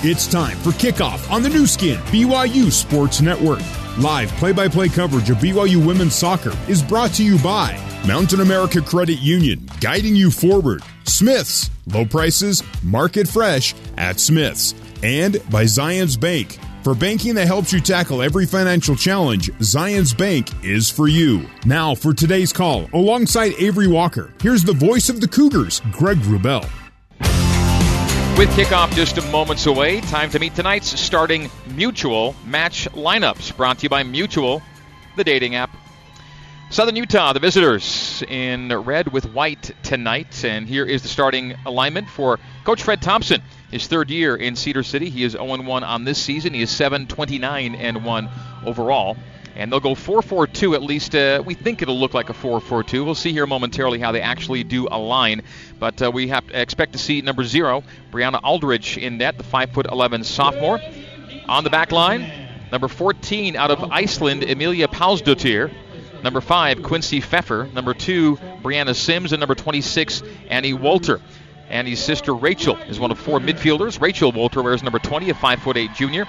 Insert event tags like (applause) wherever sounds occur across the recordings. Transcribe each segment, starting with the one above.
It's time for kickoff on the Nu Skin, BYU Sports Network. Live play by play coverage of BYU women's soccer is brought to you by Mountain America Credit Union, guiding you forward. Smith's, low prices, market fresh at Smith's. And by Zions Bank. For banking that helps you tackle every financial challenge, Zions Bank is for you. Now, for today's call, alongside Avery Walker, here's the voice of the Cougars, Greg Wrubell. With kickoff just moments away, time to meet tonight's starting mutual match lineups. Brought to you by Mutual, the dating app. Southern Utah, the visitors in red with white tonight. And here is the starting alignment for Coach Fred Thompson. His third year in Cedar City. He is 0 1 on this season. He is 7 29 and 1 overall and they'll go 4-4-2 at least. Uh, we think it'll look like a 4-4-2. We'll see here momentarily how they actually do align, but uh, we have to expect to see number zero, Brianna Aldridge in net, the 5'11 sophomore. On the back line, number 14 out of Iceland, Emilia Pálsdóttir. Number 5, Quincy Pfeffer. Number 2, Brianna Sims. And number 26, Annie Walter. Annie's sister Rachel is one of four midfielders. Rachel Walter wears number 20, a 5'8 junior.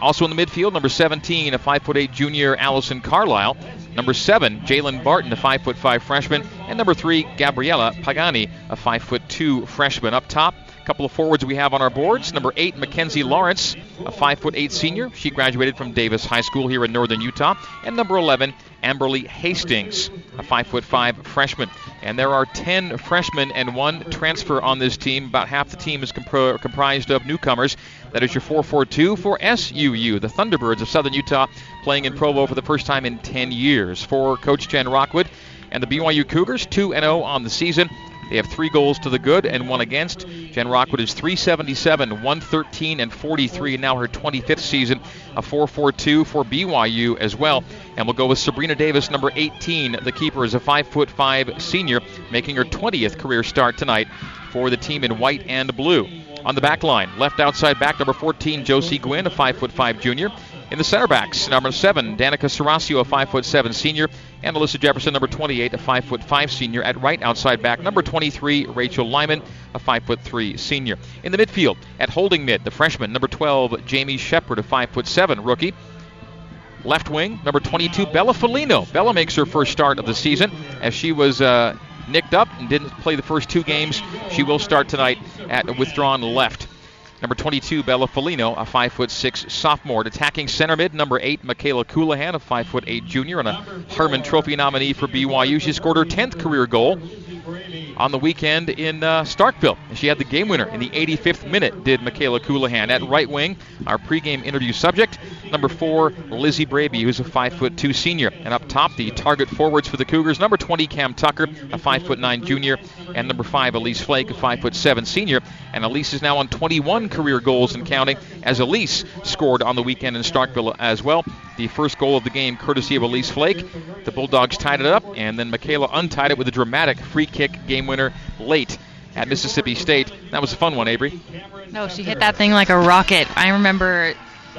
Also in the midfield, number 17, a 5'8 junior Allison Carlisle. Number 7, Jalen Barton, a 5'5 freshman. And number 3, Gabriella Pagani, a 5'2 freshman. Up top, a couple of forwards we have on our boards. Number 8, Mackenzie Lawrence, a 5'8 senior. She graduated from Davis High School here in northern Utah. And number 11, Amberly Hastings, a 5'5 freshman. And there are 10 freshmen and one transfer on this team. About half the team is compro- comprised of newcomers. That is your 4-4-2 for SUU, the Thunderbirds of Southern Utah, playing in Provo for the first time in 10 years. For Coach Jen Rockwood and the BYU Cougars, 2-0 on the season. They have three goals to the good and one against. Jen Rockwood is 377, 113, and 43, now her 25th season. A 4-4-2 for BYU as well. And we'll go with Sabrina Davis, number 18. The keeper is a 5'5 senior, making her 20th career start tonight for the team in white and blue on the back line. Left outside back, number 14, Josie Gwynn, a 5'5 junior. In the center backs, number 7, Danica Serasio, a 5'7 senior. And Alyssa Jefferson, number 28, a 5'5 senior. At right outside back, number 23, Rachel Lyman, a 5'3 senior. In the midfield, at holding mid, the freshman, number 12, Jamie Shepard, a 5'7 rookie. Left wing, number 22, Bella Felino. Bella makes her first start of the season as she was uh, nicked up and didn't play the first two games. She will start tonight at withdrawn left. Number 22, Bella Felino, a 5'6 sophomore. Attacking center mid, number 8, Michaela Colohan, a 5'8 junior, and a Hermann Trophy nominee for BYU. She scored her 10th career goal on the weekend in uh, Starkville. She had the game winner in the 85th minute, did Michaela Colohan. At right wing, our pregame interview subject, number four, Lizzie Braby, who's a 5'2 senior. And up top, the target forwards for the Cougars, number 20, Cam Tucker, a 5'9 junior, and number five, Elise Flake, a 5'7 senior. And Elise is now on 21 career goals and counting, as Elise scored on the weekend in Starkville as well. The first goal of the game, courtesy of Elise Flake. The Bulldogs tied it up, and then Michaela untied it with a dramatic free kick game winner late at Mississippi State. That was a fun one, Avery. No, she hit that thing like a rocket. I remember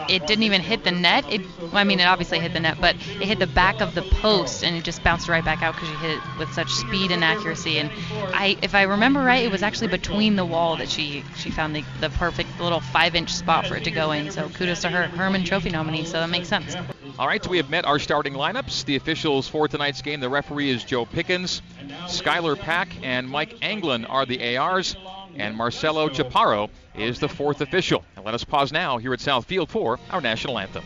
it didn't even hit the net. It, well, I mean, it obviously hit the net, but it hit the back of the post and it just bounced right back out because she hit it with such speed and accuracy. And I, if I remember right, it was actually between the wall that she she found the, the perfect little five-inch spot for it to go in. So kudos to her, Hermann Trophy nominee. So that makes sense. All right, so we have met our starting lineups. The officials for tonight's game, the referee is Joe Pickens, Skylar Pack, and Mike Anglin are the ARs, and Marcelo Chaparro is the fourth official. Let us pause now here at Southfield for our national anthem.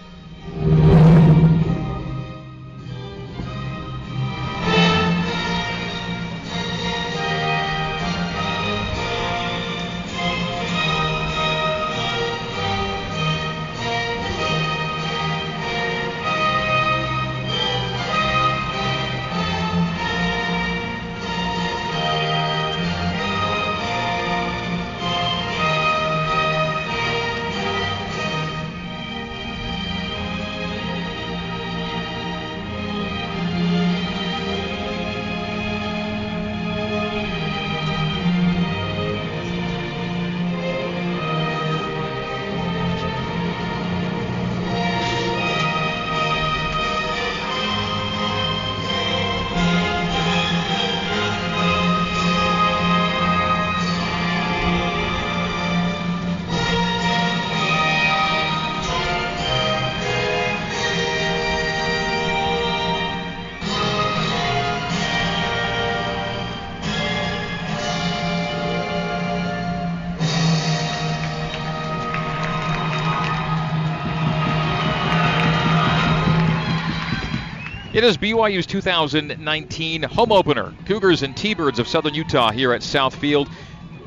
It is BYU's 2019 home opener. Cougars and T-Birds of Southern Utah here at Southfield.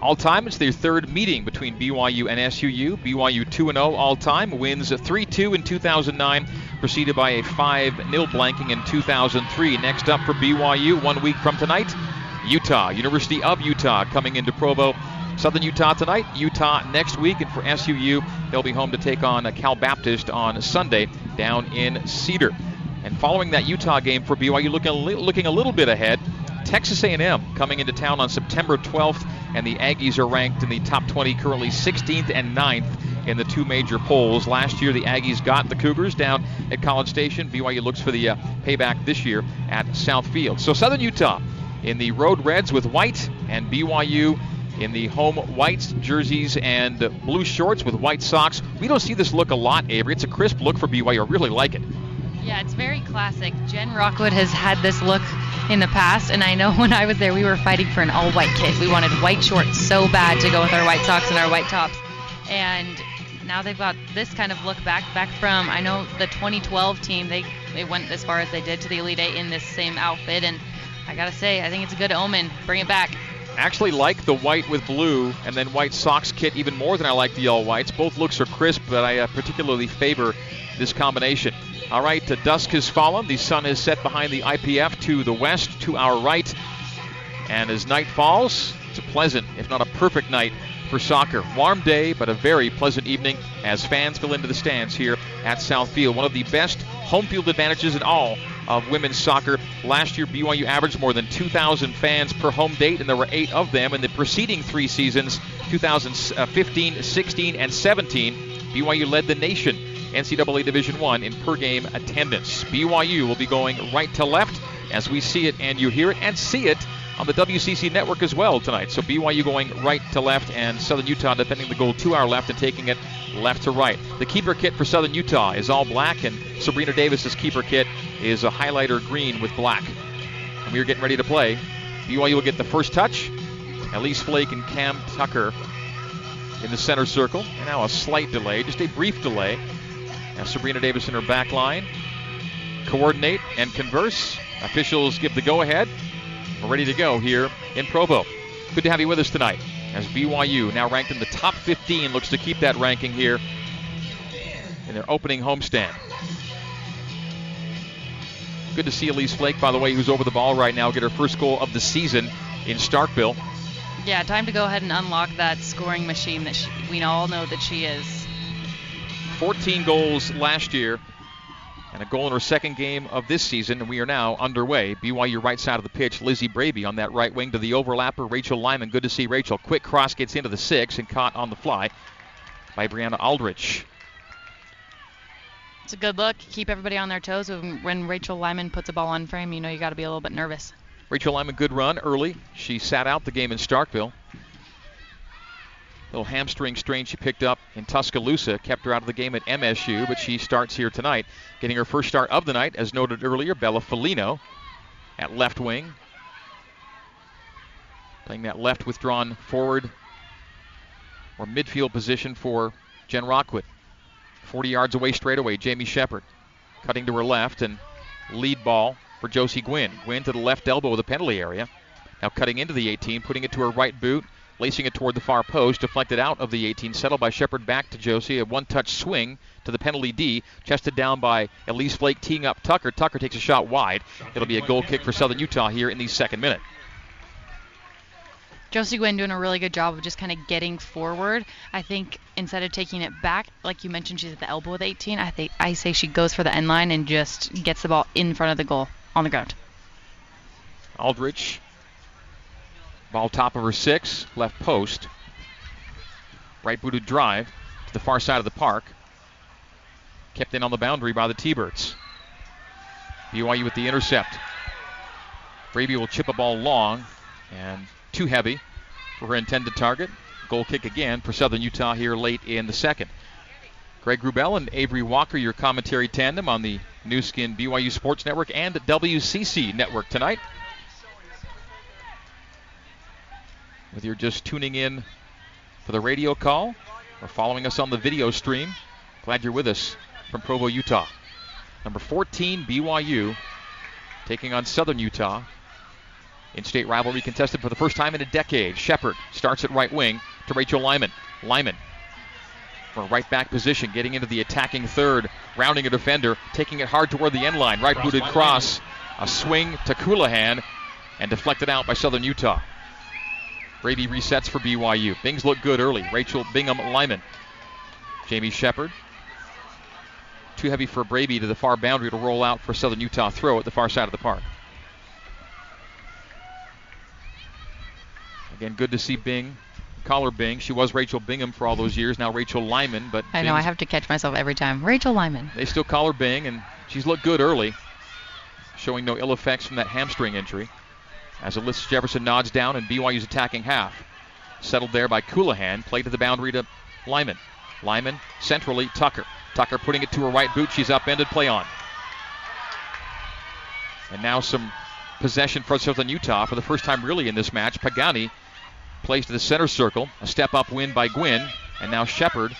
All time, it's their third meeting between BYU and SUU. BYU 2 0 all time, wins 3 2 in 2009, preceded by a 5 0 blanking in 2003. Next up for BYU, one week from tonight, Utah, University of Utah, coming into Provo. Southern Utah tonight, Utah next week, and for SUU, they'll be home to take on Cal Baptist on Sunday down in Cedar. And following that Utah game for BYU, looking a, li- looking a little bit ahead, Texas A&M coming into town on September 12th, and the Aggies are ranked in the top 20, currently 16th and 9th in the two major polls. Last year, the Aggies got the Cougars down at College Station. BYU looks for the uh, payback this year at South Field. So Southern Utah in the road reds with white, and BYU in the home whites jerseys and blue shorts with white socks. We don't see this look a lot, Avery. It's a crisp look for BYU. I really like it. Yeah, it's very classic. Jen Rockwood has had this look in the past, and I know (laughs) when I was there, we were fighting for an all-white kit. We wanted white shorts so bad to go with our white socks and our white tops, and now they've got this kind of look back back from I know the 2012 team. They they went as far as they did to the Elite Eight in this same outfit, and I gotta say, I think it's a good omen. Bring it back. Actually, like the white with blue and then white socks kit even more than I like the all whites. Both looks are crisp, but I uh, particularly favor this combination. All right, the dusk has fallen. The sun is set behind the IPF to the west, to our right. And as night falls, it's a pleasant, if not a perfect night for soccer. Warm day, but a very pleasant evening as fans fill into the stands here at Southfield. One of the best home field advantages in all of women's soccer. Last year, BYU averaged more than 2,000 fans per home date, and there were eight of them in the preceding three seasons 2015, 16, and 17. BYU led the nation NCAA Division One in per game attendance. BYU will be going right to left as we see it and you hear it and see it on the WCC network as well tonight. So BYU going right to left and Southern Utah defending the goal to our left and taking it left to right. The keeper kit for Southern Utah is all black and Sabrina Davis's keeper kit is a highlighter green with black. And we are getting ready to play. BYU will get the first touch. Elise Flake and Cam Tucker in the center circle. And now a slight delay, just a brief delay. Now Sabrina Davis in her back line. Coordinate and converse. Officials give the go ahead. We're ready to go here in Provo. Good to have you with us tonight as BYU, now ranked in the top 15, looks to keep that ranking here in their opening homestand. Good to see Elise Flake, by the way, who's over the ball right now, get her first goal of the season in Starkville. Yeah, time to go ahead and unlock that scoring machine that she, we all know that she is. 14 goals last year and a goal in her second game of this season, and we are now underway. BYU right side of the pitch, Lizzie Braby on that right wing to the overlapper, Rachel Lyman. Good to see Rachel. Quick cross gets into the six and caught on the fly by Brianna Aldrich. It's a good look. Keep everybody on their toes. When, when Rachel Lyman puts a ball on frame, you know you got to be a little bit nervous. Rachel Lyman, good run early. She sat out the game in Starkville. Little hamstring strain she picked up in Tuscaloosa kept her out of the game at MSU, but she starts here tonight, getting her first start of the night, as noted earlier. Bella Felino at left wing, playing that left withdrawn forward or midfield position for Jen Rockwood. 40 yards away straight away, Jamie Shepard cutting to her left and lead ball for Josie Gwynn. Gwynn to the left elbow of the penalty area. Now cutting into the 18, putting it to her right boot, lacing it toward the far post, deflected out of the 18, settled by Shepard back to Josie. A one touch swing to the penalty D, chested down by Elise Flake, teeing up Tucker. Tucker takes a shot wide. It'll be a goal kick for Southern Utah here in the second minute. Josie Gwynn doing a really good job of just kind of getting forward. I think instead of taking it back, like you mentioned, she's at the elbow with 18. I think I say she goes for the end line and just gets the ball in front of the goal on the ground. Aldrich, ball top of her six, left post. Right booted drive to the far side of the park. Kept in on the boundary by the T-Birds. BYU with the intercept. Braby will chip a ball long and too heavy for her intended target. Goal kick again for Southern Utah here late in the second. Greg Wrubell and Avery Walker, your commentary tandem on the Nu Skin BYU Sports Network and the WCC Network tonight. Whether you're just tuning in for the radio call or following us on the video stream, glad you're with us from Provo, Utah. Number 14, BYU taking on Southern Utah. In-state rivalry contested for the first time in a decade. Shepard starts at right wing to Rachel Lyman. Lyman from right back position, getting into the attacking third, rounding a defender, taking it hard toward the end line. Right booted cross, a swing to Colohan, and deflected out by Southern Utah. Braby resets for BYU. Bings look good early. Rachel Bingham Lyman. Jamie Shepard. Too heavy for Braby to the far boundary to roll out for Southern Utah throw at the far side of the park. Again, good to see Bing call her Bing. She was Rachel Bingham for all those years. Now Rachel Lyman, but I know Bing's, I have to catch myself every time. Rachel Lyman. They still call her Bing, and she's looked good early, showing no ill effects from that hamstring injury. As Alyssa Jefferson nods down, and BYU's attacking half. Settled there by Colohan. Played to the boundary to Lyman. Lyman centrally Tucker. Tucker putting it to her right boot. She's upended. Play on. And now some possession for Southern Utah for the first time really in this match. Pagani plays to the center circle. A step up win by Gwynn. And now Shepard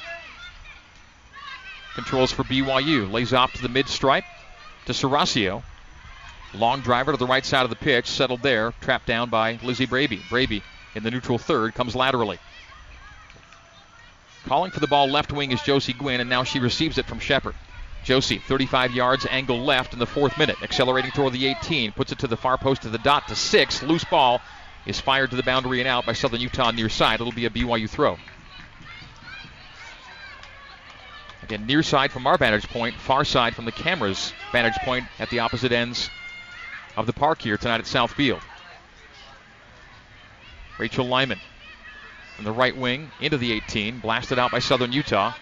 controls for BYU. Lays off to the mid stripe to Serasio. Long driver to the right side of the pitch. Settled there. Trapped down by Lizzie Braby. Braby in the neutral third comes laterally. Calling for the ball left wing is Josie Gwynn, and now she receives it from Shepard. Josie, 35 yards, angle left in the fourth minute, accelerating toward the 18, puts it to the far post of the dot to six. Loose ball is fired to the boundary and out by Southern Utah near side. It'll be a BYU throw. Again, near side from our vantage point, far side from the camera's vantage point at the opposite ends of the park here tonight at South Field. Rachel Lyman from the right wing into the 18, blasted out by Southern Utah.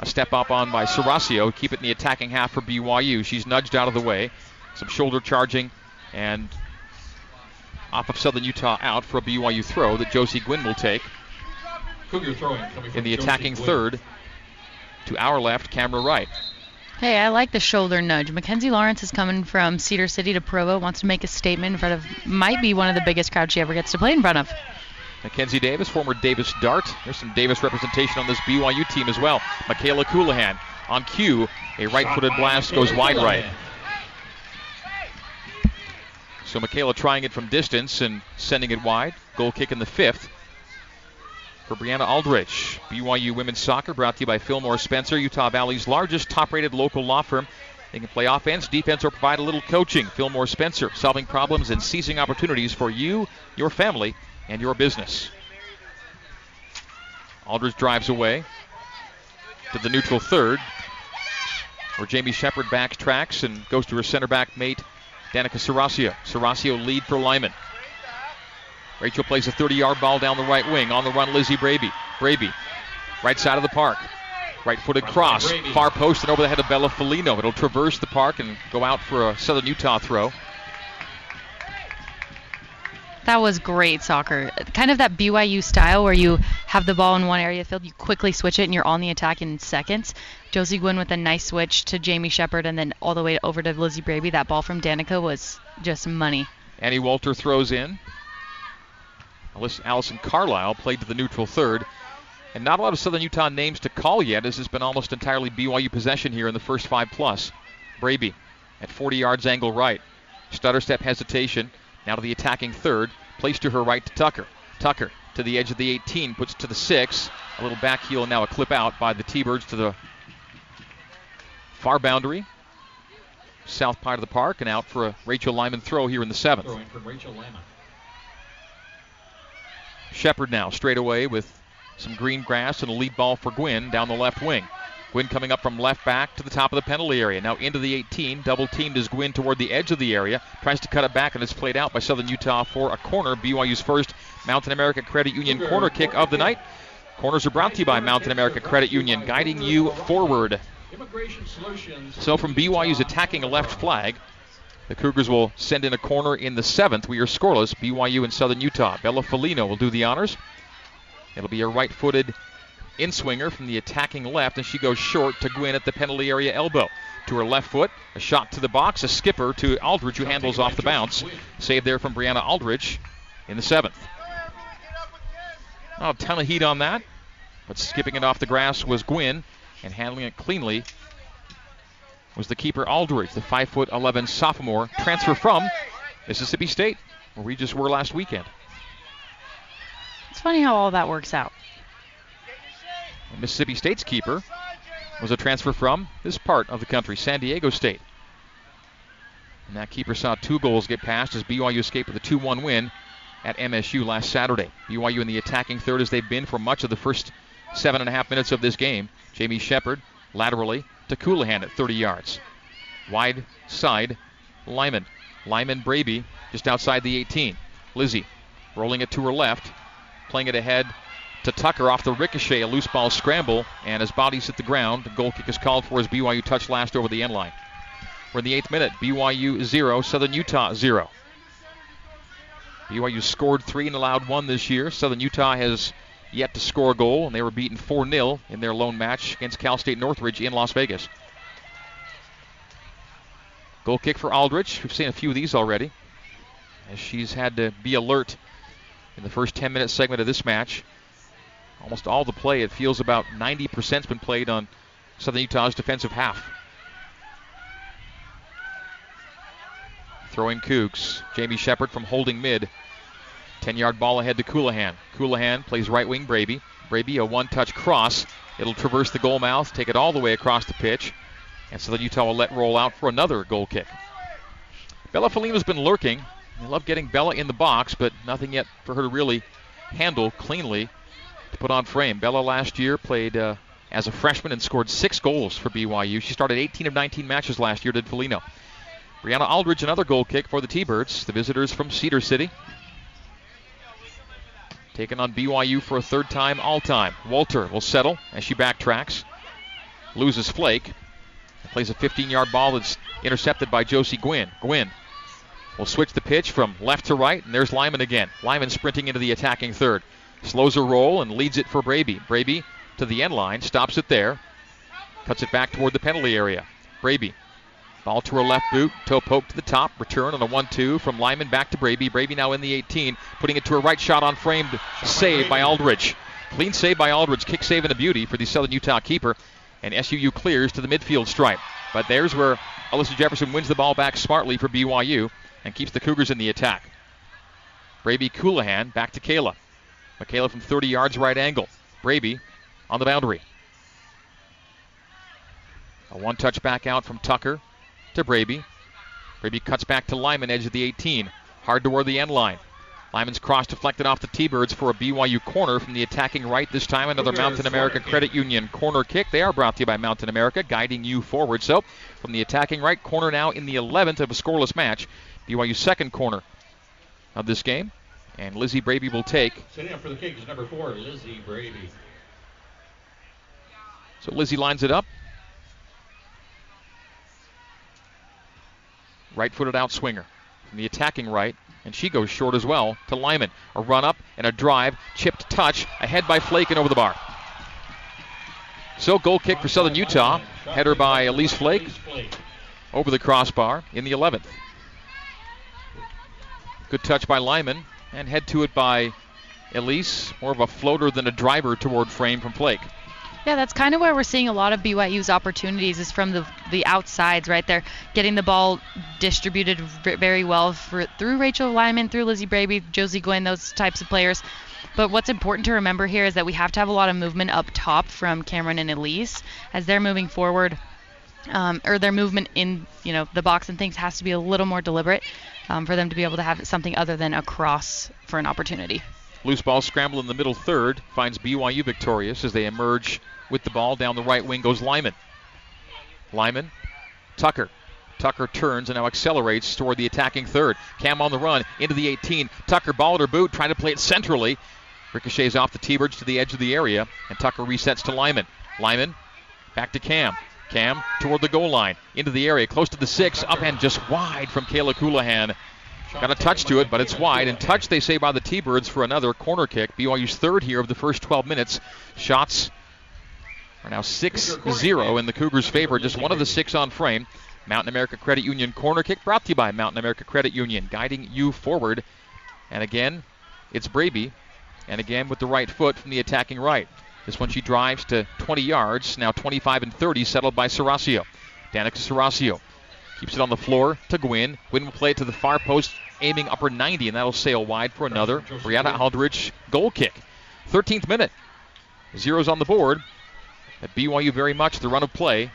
A step up on by Serasio, keep it in the attacking half for BYU. She's nudged out of the way. Some shoulder charging and off of Southern Utah out for a BYU throw that Josie Gwynn will take. Cougar throwing in the attacking third to our left, camera right. Hey, I like the shoulder nudge. Mackenzie Lawrence is coming from Cedar City to Provo, wants to make a statement in front of might be one of the biggest crowds she ever gets to play in front of. Mackenzie Davis, former Davis Dart. There's some Davis representation on this BYU team as well. Michaela Colohan on cue. A right-footed blast goes wide right. So Michaela trying it from distance and sending it wide. Goal kick in the fifth for Brianna Aldrich. BYU Women's Soccer brought to you by Fillmore Spencer, Utah Valley's largest top-rated local law firm. They can play offense, defense, or provide a little coaching. Fillmore Spencer, solving problems and seizing opportunities for you, your family, and your business. Aldrich drives away to the neutral third, where Jamie Shepard backtracks and goes to her center back mate Danica Serasio. Serasio lead for Lyman. Rachel plays a 30 yard ball down the right wing. On the run, Lizzie Braby. Braby, right side of the park. Right footed cross, far post and over the head of Bella Felino. It'll traverse the park and go out for a Southern Utah throw. That was great soccer. Kind of that BYU style where you have the ball in one area of the field, you quickly switch it, and you're on the attack in seconds. Josie Gwynn with a nice switch to Jamie Shepard, and then all the way over to Lizzie Braby. That ball from Danica was just money. Annie Walter throws in. Allison Carlisle played to the neutral third. And not a lot of Southern Utah names to call yet, as it's been almost entirely BYU possession here in the first five plus. Braby at 40 yards angle right. Stutter step hesitation. Now to the attacking third. Placed to her right to Tucker. Tucker to the edge of the 18, puts to the six. A little back heel now a clip out by the T-Birds to the far boundary. South part of the park and out for a Rachel Lyman throw here in the seventh. Shepard now straight away with some green grass and a lead ball for Gwynn down the left wing. Gwynn coming up from left back to the top of the penalty area. Now into the 18. Double teamed is Gwynn toward the edge of the area. Tries to cut it back and it's played out by Southern Utah for a corner. BYU's first Mountain America Credit Union corner kick of the night. Corners are brought to you by Mountain America Credit Union, guiding you forward. So from BYU's attacking a left flag, the Cougars will send in a corner in the seventh. We are scoreless. BYU and Southern Utah. Bella Felino will do the honors. It'll be a right-footed in swinger from the attacking left, and she goes short to Gwynn at the penalty area elbow. To her left foot, a shot to the box, a skipper to Aldridge, who handles off the bounce. Save there from Brianna Aldridge in the seventh. Not a ton of heat on that, but skipping it off the grass was Gwynn, and handling it cleanly was the keeper Aldridge, the 5'11 sophomore transfer from Mississippi State, where we just were last weekend. It's funny how all that works out. Mississippi State's keeper was a transfer from this part of the country, San Diego State. And that keeper saw two goals get passed as BYU escaped with a 2 1 win at MSU last Saturday. BYU in the attacking third as they've been for much of the first seven and a half minutes of this game. Jamie Shepard laterally to Colohan at 30 yards. Wide side, Lyman. Lyman Braby just outside the 18. Lizzie rolling it to her left, playing it ahead to Tucker off the ricochet, a loose ball scramble, and his body's hit the ground. The goal kick is called for as BYU touched last over the end line. We're in the eighth minute. BYU 0, Southern Utah 0. BYU scored three and allowed one this year. Southern Utah has yet to score a goal, and they were beaten 4 0 in their lone match against Cal State Northridge in Las Vegas. Goal kick for Aldrich. We've seen a few of these already, as she's had to be alert in the first 10 minute segment of this match. Almost all the play, it feels about 90% has been played on Southern Utah's defensive half. Throwing Kooks. Jamie Shepard from holding mid. 10 yard ball ahead to Colohan. Colohan plays right wing Braby. Braby, a one touch cross. It'll traverse the goal mouth, take it all the way across the pitch. And so then Utah will let roll out for another goal kick. Bella Folino's been lurking. I love getting Bella in the box, but nothing yet for her to really handle cleanly to put on frame. Bella last year played uh, as a freshman and scored six goals for BYU. She started 18 of 19 matches last year, did Folino. Brianna Aldridge, another goal kick for the T-Birds, the visitors from Cedar City. Taking on BYU for a third time all time. Walter will settle as she backtracks. Loses Flake. Plays a 15 yard ball that's intercepted by Josie Gwynn. Gwynn will switch the pitch from left to right, and there's Lyman again. Lyman sprinting into the attacking third. Slows her roll and leads it for Braby. Braby to the end line, stops it there, cuts it back toward the penalty area. Braby Ball to her left boot, toe poke to the top, return on a 1 2 from Lyman back to Braby. Braby now in the 18, putting it to her right shot on framed save by Aldridge. Clean save by Aldridge, kick save and a beauty for the Southern Utah keeper. And SUU clears to the midfield stripe. But there's where Alyssa Jefferson wins the ball back smartly for BYU and keeps the Cougars in the attack. Braby Colohan back to Kayla. Michaela from 30 yards right angle. Braby on the boundary. A one touch back out from Tucker to Braby. Braby cuts back to Lyman, edge of the 18. Hard toward the end line. Lyman's cross deflected off the T-Birds for a BYU corner from the attacking right. This time another Mountain America Credit Union corner kick. They are brought to you by Mountain America, guiding you forward. So from the attacking right corner now in the 11th of a scoreless match. BYU's second corner of this game. And Lizzie Braby will take. Sitting up for the kick is number four, Lizzie Braby. So Lizzie lines it up. Right footed out swinger from the attacking right, and she goes short as well to Lyman. A run up and a drive, chipped touch, ahead by Flake and over the bar. So goal kick for Southern Utah. Header by Elise Flake over the crossbar in the 11th. Good touch by Lyman and head to it by Elise. More of a floater than a driver toward frame from Flake. Yeah, that's kind of where we're seeing a lot of BYU's opportunities is from the the outsides, right there, getting the ball distributed very well for, through Rachel Lyman, through Lizzie Braby, Josie Gwynn, those types of players. But what's important to remember here is that we have to have a lot of movement up top from Cameron and Elise as they're moving forward, um, or their movement in you know the box and things has to be a little more deliberate um, for them to be able to have something other than a cross for an opportunity. Loose ball scramble in the middle third finds BYU victorious as they emerge with the ball. Down the right wing goes Lyman. Lyman, Tucker. Tucker turns and now accelerates toward the attacking third. Cam on the run into the 18. Tucker ball at her boot, trying to play it centrally. Ricochets off the T-Birds to the edge of the area, and Tucker resets to Lyman. Lyman back to Cam. Cam toward the goal line, into the area, close to the six, up and just wide from Kayla Colohan. Got a touch to it, but it's wide. And touch, they say, by the T-Birds for another corner kick. BYU's third here of the first 12 minutes. Shots are now 6 0 in the Cougars' favor. Just one of the six on frame. Mountain America Credit Union corner kick brought to you by Mountain America Credit Union, guiding you forward. And again, it's Braby. And again, with the right foot from the attacking right. This one she drives to 20 yards, now 25 and 30, settled by Serasio. Danica Serasio keeps it on the floor to Gwynn. Gwynn will play it to the far post, aiming upper 90, and that'll sail wide for another Brianna Aldridge goal kick. 13th minute. Zeros on the board. At BYU very much the run of play.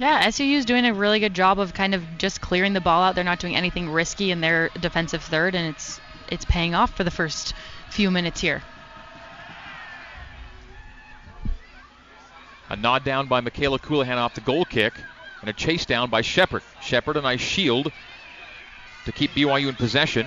Yeah, SUU is doing a really good job of kind of just clearing the ball out. They're not doing anything risky in their defensive third, and it's it's paying off for the first few minutes here. A nod down by Michaela Colohan off the goal kick, and a chase down by Shepard. Shepard a nice shield to keep BYU in possession.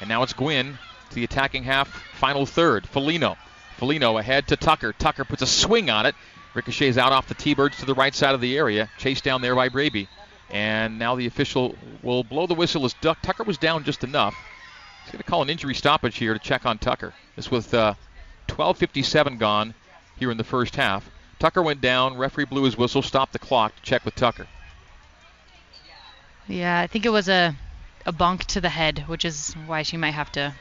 And now it's Gwynn to the attacking half, final third. Felino. Felino ahead to Tucker. Tucker puts a swing on it. Ricochets out off the T-Birds to the right side of the area. Chased down there by Braby. And now the official will blow the whistle as Duck. Tucker was down just enough. He's going to call an injury stoppage here to check on Tucker. This with uh, 12:57 gone here in the first half. Tucker went down. Referee blew his whistle, stopped the clock to check with Tucker. Yeah, I think it was a a bunk to the head, which is why she might have to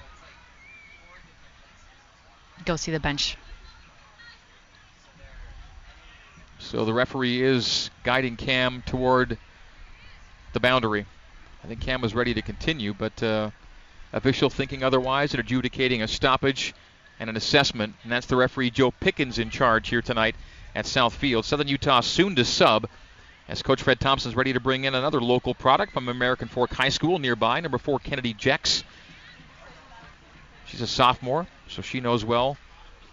go see the bench. So the referee is guiding Cam toward the boundary. I think Cam was ready to continue, but uh, official thinking otherwise and adjudicating a stoppage and an assessment. And that's the referee Joe Pickens in charge here tonight at Southfield. Southern Utah soon to sub as Coach Fred Thompson is ready to bring in another local product from American Fork High School nearby, number four Kennedy Jex. She's a sophomore, so she knows well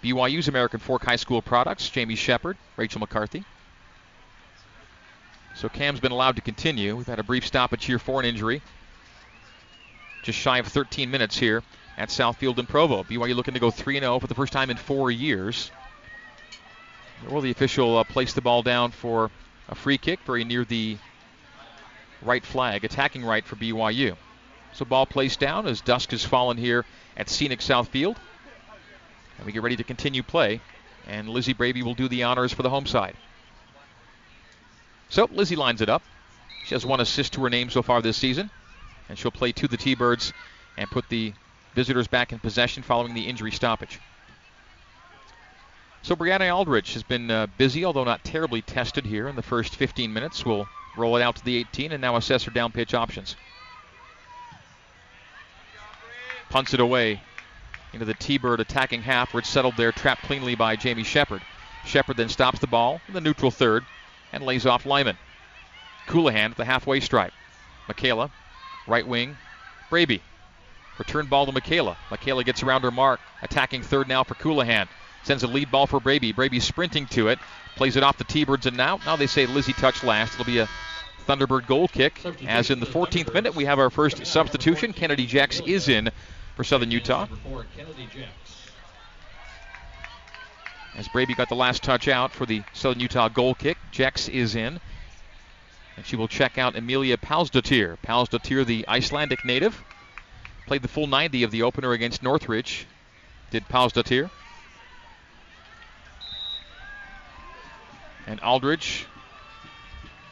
BYU's American Fork High School products. Jamie Shepard, Rachel McCarthy. So Cam's been allowed to continue. We've had a brief stoppage here for an injury. Just shy of 13 minutes here at Southfield and Provo. BYU looking to go 3 0 for the first time in four years. Will the official uh, place the ball down for a free kick very near the right flag, attacking right for BYU. So ball placed down as dusk has fallen here at Scenic Southfield. And we get ready to continue play. And Lizzie Braby will do the honors for the home side. So Lizzie lines it up. She has one assist to her name so far this season. And she'll play to the T-Birds and put the visitors back in possession following the injury stoppage. So Brianna Aldridge has been uh, busy, although not terribly tested here in the first 15 minutes. We'll roll it out to the 18 and now assess her down pitch options. Punts it away into the T-Bird attacking half, where it's settled there, trapped cleanly by Jamie Shepard. Shepard then stops the ball in the neutral third and lays off Lyman. Colohan at the halfway stripe. Michaela, right wing. Braby. Return ball to Michaela. Michaela gets around her mark, attacking third now for Colohan. Sends a lead ball for Braby. Braby sprinting to it. Plays it off the T-Birds and now, now they say Lizzie touch last. It'll be a Thunderbird goal kick. As in the 14th minute, we have our first substitution. Kennedy Jex is in for Southern Utah. As Braby got the last touch out for the Southern Utah goal kick, Jex is in. And she will check out Emilia Palsdottir. Palsdottir, the Icelandic native, played the full 90 of the opener against Northridge. Did Palsdottir. And Aldridge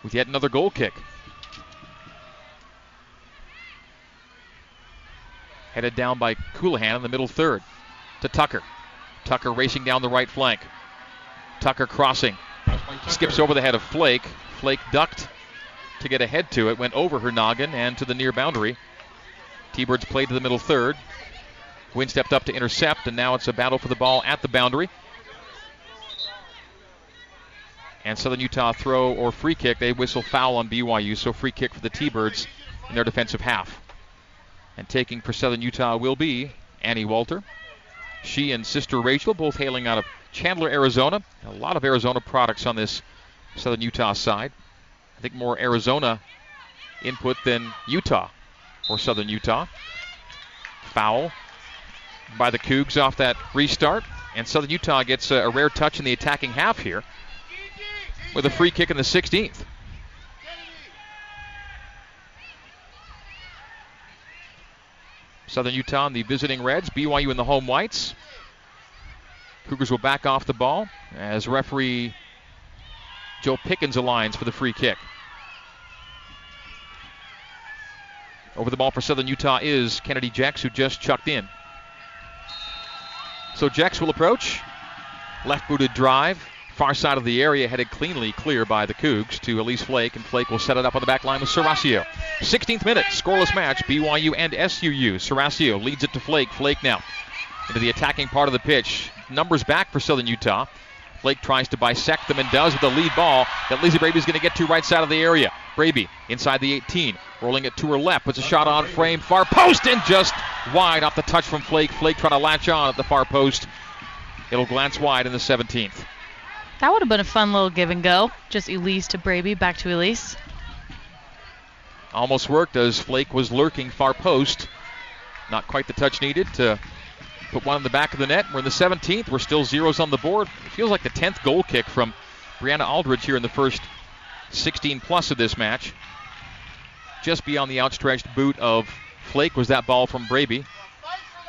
with yet another goal kick. Headed down by Colohan in the middle third to Tucker. Tucker racing down the right flank. Tucker crossing. Skips over the head of Flake. Flake ducked to get ahead to it, went over her noggin and to the near boundary. T-Birds played to the middle third. Gwynn stepped up to intercept, and now it's a battle for the ball at the boundary. And Southern Utah throw or free kick. They whistle foul on BYU, so free kick for the T-Birds in their defensive half. And taking for Southern Utah will be Annie Walter. She and sister Rachel, both hailing out of Chandler, Arizona. A lot of Arizona products on this Southern Utah side. I think more Arizona input than Utah or Southern Utah. Foul by the Cougs off that restart. And Southern Utah gets a, a rare touch in the attacking half here with a free kick in the 16th. Southern Utah and the visiting Reds, BYU in the home whites. Cougars will back off the ball as referee Joe Pickens aligns for the free kick. Over the ball for Southern Utah is Kennedy Jex, who just chucked in. So Jex will approach. Left booted drive Far side of the area headed cleanly clear by the Cougs to Elise Flake, and Flake will set it up on the back line with Serasio. 16th minute, scoreless match, BYU and SUU. Serasio leads it to Flake. Flake now into the attacking part of the pitch. Numbers back for Southern Utah. Flake tries to bisect them and does with the lead ball that Lizzie Braby is going to get to right side of the area. Braby inside the 18, rolling it to her left, puts a shot on frame, far post, and just wide off the touch from Flake. Flake trying to latch on at the far post. It'll glance wide in the 17th. That would have been a fun little give and go. Just Elise to Braby, back to Elise. Almost worked as Flake was lurking far post. Not quite the touch needed to put one in the back of the net. We're in the 17th. We're still zeros on the board. It feels like the 10th goal kick from Brianna Aldridge here in the first 16 plus of this match. Just beyond the outstretched boot of Flake was that ball from Braby.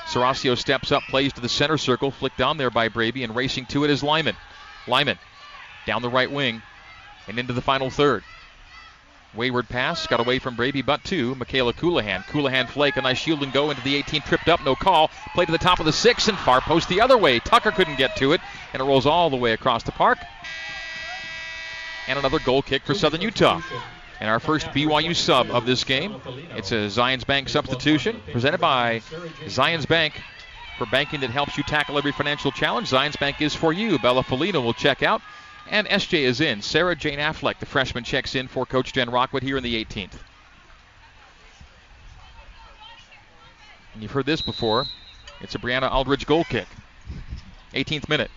Serasio steps up, plays to the center circle, flicked on there by Braby, and racing to it is Lyman. Lyman down the right wing and into the final third. Wayward pass, got away from Braby, but to Michaela Colohan. Colohan flake, a nice shield and go into the 18, tripped up, no call. Play to the top of the six and far post the other way. Tucker couldn't get to it, and it rolls all the way across the park. And another goal kick for Southern Utah. And our first BYU sub of this game. It's a Zions Bank substitution presented by Zions Bank for banking that helps you tackle every financial challenge. Zions Bank is for you. Bella Felina will check out. And SJ is in. Sarah Jane Affleck, the freshman, checks in for Coach Jen Rockwood here in the 18th. And you've heard this before. It's a Brianna Aldridge goal kick. 18th minute.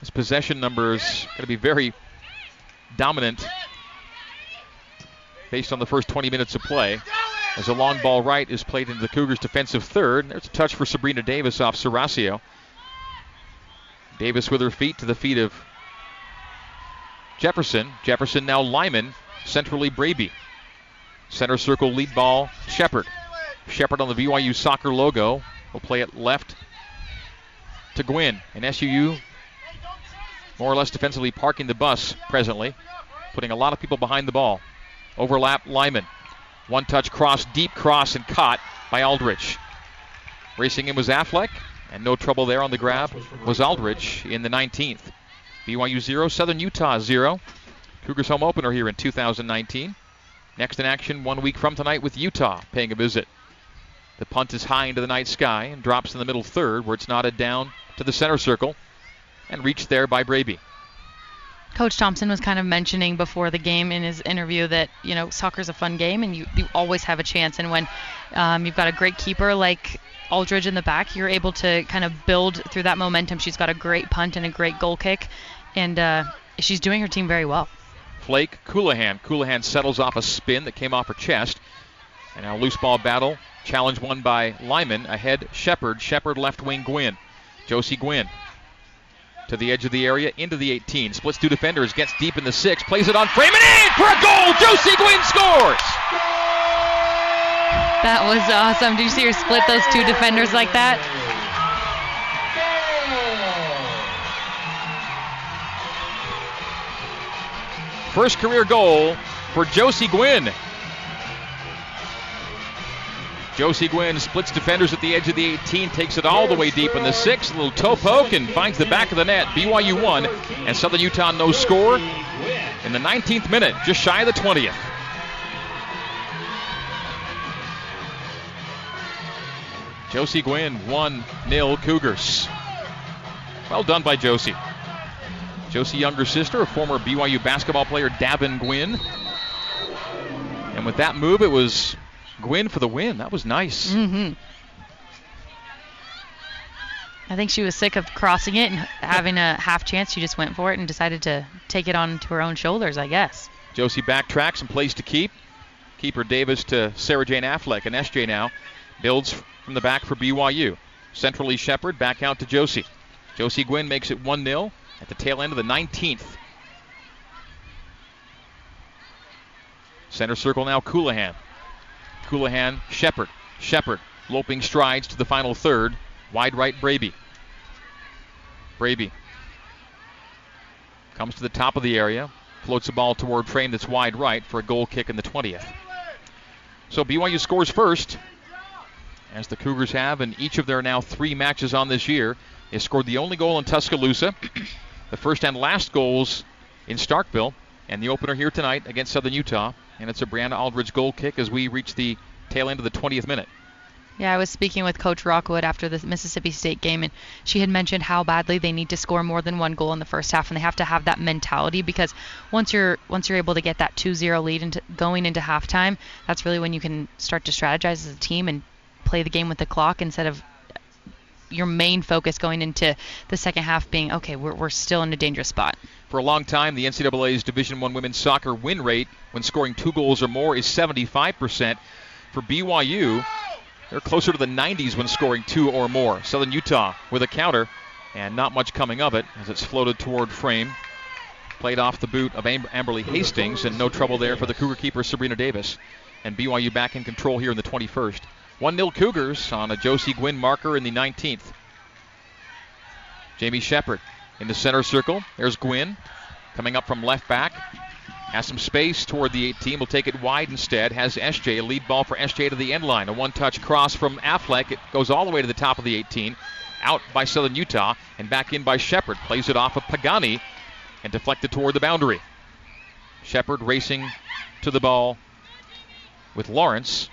This possession number is going to be very dominant based on the first 20 minutes of play. As a long ball right is played into the Cougars' defensive third. There's a touch for Sabrina Davis off Serasio. Davis with her feet to the feet of Jefferson. Jefferson now Lyman. Centrally Braby. Center circle lead ball Shepard. Shepard on the BYU soccer logo. Will play it left to Gwynn. And SUU more or less defensively parking the bus presently, putting a lot of people behind the ball. Overlap Lyman. One touch cross, deep cross, and caught by Aldrich. Racing in was Affleck, and no trouble there on the grab was Aldrich in the 19th. BYU 0, Southern Utah 0. Cougars home opener here in 2019. Next in action one week from tonight with Utah paying a visit. The punt is high into the night sky and drops in the middle third where it's knotted down to the center circle and reached there by Braby. Coach Thompson was kind of mentioning before the game in his interview that you know soccer's a fun game and you, you always have a chance. And when um, you've got a great keeper like Aldridge in the back, you're able to kind of build through that momentum. She's got a great punt and a great goal kick, and uh, she's doing her team very well. Flake, Colohan. Colohan settles off a spin that came off her chest. And now loose ball battle. Challenge won by Lyman. Ahead, Shepard. Shepard left wing Gwynn. Josie Gwynn to the edge of the area, into the 18. Splits two defenders, gets deep in the six, plays it on frame and in for a goal. Josie Gwynn scores. That was awesome. Did you see her split those two defenders like that? First career goal for Josie Gwynn. Josie Gwynn splits defenders at the edge of the 18, takes it all the way deep in the six. A little toe poke and finds the back of the net. BYU 1 and Southern Utah no score in the 19th minute, just shy of the 20th. Josie Gwynn 1 0 Cougars. Well done by Josie. Josie, younger sister, a former BYU basketball player, Davin Gwynn. And with that move, it was Gwynn for the win. That was nice. Mm-hmm. I think she was sick of crossing it and having a half chance. She just went for it and decided to take it onto her own shoulders, I guess. Josie backtracks and plays to keep. Keeper Davis to Sarah Jane Affleck. And SJ now builds from the back for BYU. Centrally Shepard back out to Josie. Josie Gwynn makes it 1 0 at the tail end of the 19th. Center circle now Colohan. Colohan, Shepard. Shepard loping strides to the final third. Wide right, Braby. Braby comes to the top of the area, floats the ball toward frame that's wide right for a goal kick in the 20th. So BYU scores first. as the Cougars have in each of their now three matches on this year. They scored the only goal in Tuscaloosa, (clears throat) the first and last goals in Starkville, and the opener here tonight against Southern Utah. And it's a Brianna Aldridge goal kick as we reach the tail end of the 20th minute. Yeah, I was speaking with Coach Rockwood after the Mississippi State game, and she had mentioned how badly they need to score more than one goal in the first half, and they have to have that mentality because once you're once you're able to get that 2-0 lead into going into halftime, that's really when you can start to strategize as a team and play the game with the clock instead of your main focus going into the second half being okay we're, we're still in a dangerous spot for a long time the ncaa's division one women's soccer win rate when scoring two goals or more is 75% for byu they're closer to the 90s when scoring two or more. Southern utah with a counter and not much coming of it as it's floated toward frame. Played off the boot of amberly hastings and no trouble there for the cougar keeper sabrina davis. And byu back in control here in the 21st 1 0 Cougars on a Josie Gwynn marker in the 19th. Jamie Shepard in the center circle. There's Gwynn coming up from left back. Has some space toward the 18. Will take it wide instead. Has SJ. Lead ball for SJ to the end line. A one touch cross from Affleck. It goes all the way to the top of the 18. Out by Southern Utah and back in by Shepard. Plays it off of Pagani and deflected toward the boundary. Shepard racing to the ball with Lawrence.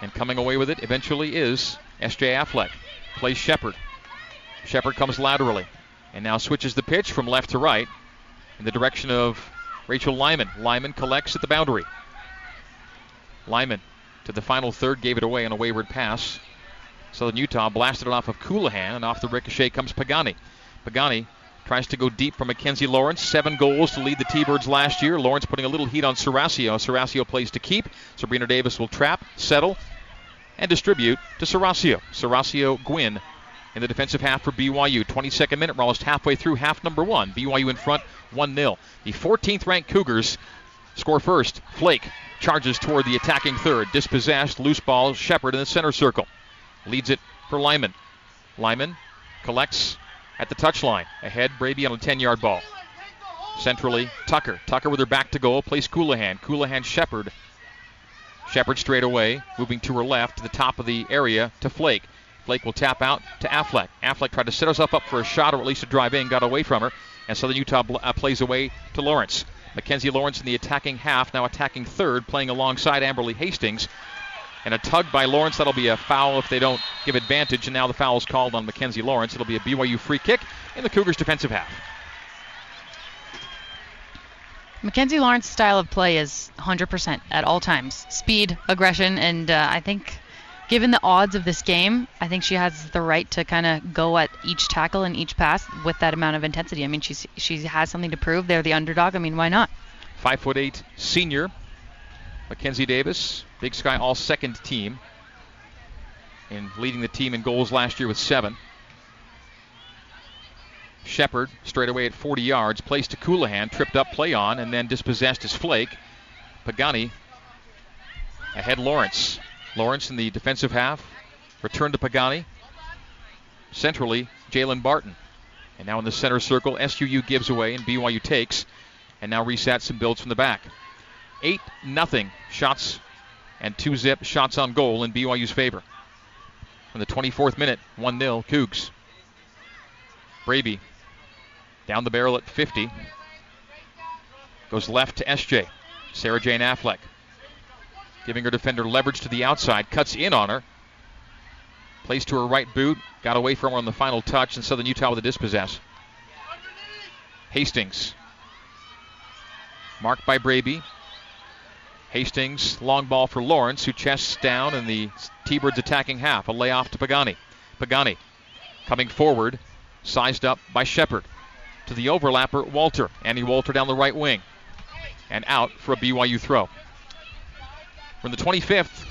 And coming away with it eventually is S.J. Affleck. Plays Shepard. Shepard comes laterally and now switches the pitch from left to right in the direction of Rachel Lyman. Lyman collects at the boundary. Lyman to the final third gave it away on a wayward pass. Southern Utah blasted it off of Colohan, and off the ricochet comes Pagani. Pagani tries to go deep for Mackenzie Lawrence. Seven goals to lead the T-Birds last year. Lawrence putting a little heat on Serasio. Serasio plays to keep. Sabrina Davis will trap, settle, and distribute to Serasio. Serasio Gwynn in the defensive half for BYU. 22nd minute, we're almost halfway through half number one. BYU in front 1 0. The 14th ranked Cougars score first. Flake charges toward the attacking third. Dispossessed, loose ball, Shepard in the center circle. Leads it for Lyman. Lyman collects at the touchline. Ahead, Braby on a 10 yard ball. Centrally, Tucker. Tucker with her back to goal, plays Colohan. Colohan Shepard Shepard straight away, moving to her left to the top of the area to Flake. Flake will tap out to Affleck. Affleck tried to set herself up for a shot or at least a drive in, got away from her, and Southern Utah bl- uh, plays away to Lawrence. Mackenzie Lawrence in the attacking half, now attacking third, playing alongside Amberly Hastings. And a tug by Lawrence, that'll be a foul if they don't give advantage, and now the foul is called on Mackenzie Lawrence. It'll be a BYU free kick in the Cougars' defensive half. Mackenzie Lawrence's style of play is 100% at all times. Speed, aggression, and uh, I think given the odds of this game, I think she has the right to kind of go at each tackle and each pass with that amount of intensity. I mean, she's she has something to prove. They're the underdog. I mean, why not? Five foot eight senior, Mackenzie Davis, Big Sky All Second team, and leading the team in goals last year with seven. Shepard straight away at 40 yards, placed to Colohan, tripped up, play on, and then dispossessed his flake. Pagani ahead Lawrence. Lawrence in the defensive half. Return to Pagani. Centrally, Jalen Barton. And now in the center circle, SUU gives away and BYU takes. And now resets and builds from the back. 8 nothing shots and 2 zip shots on goal in BYU's favor. In the 24th minute, 1 0 Cougs. Braby down the barrel at 50. Goes left to SJ. Sarah Jane Affleck. Giving her defender leverage to the outside. Cuts in on her. Plays to her right boot. Got away from her on the final touch. And Southern Utah with a dispossess. Hastings. Marked by Braby. Hastings, long ball for Lawrence, who chests down in the T-Birds attacking half. A layoff to Pagani. Pagani coming forward, sized up by Shepard to the overlapper, Walter. Annie Walter down the right wing. And out for a BYU throw. We're the 25th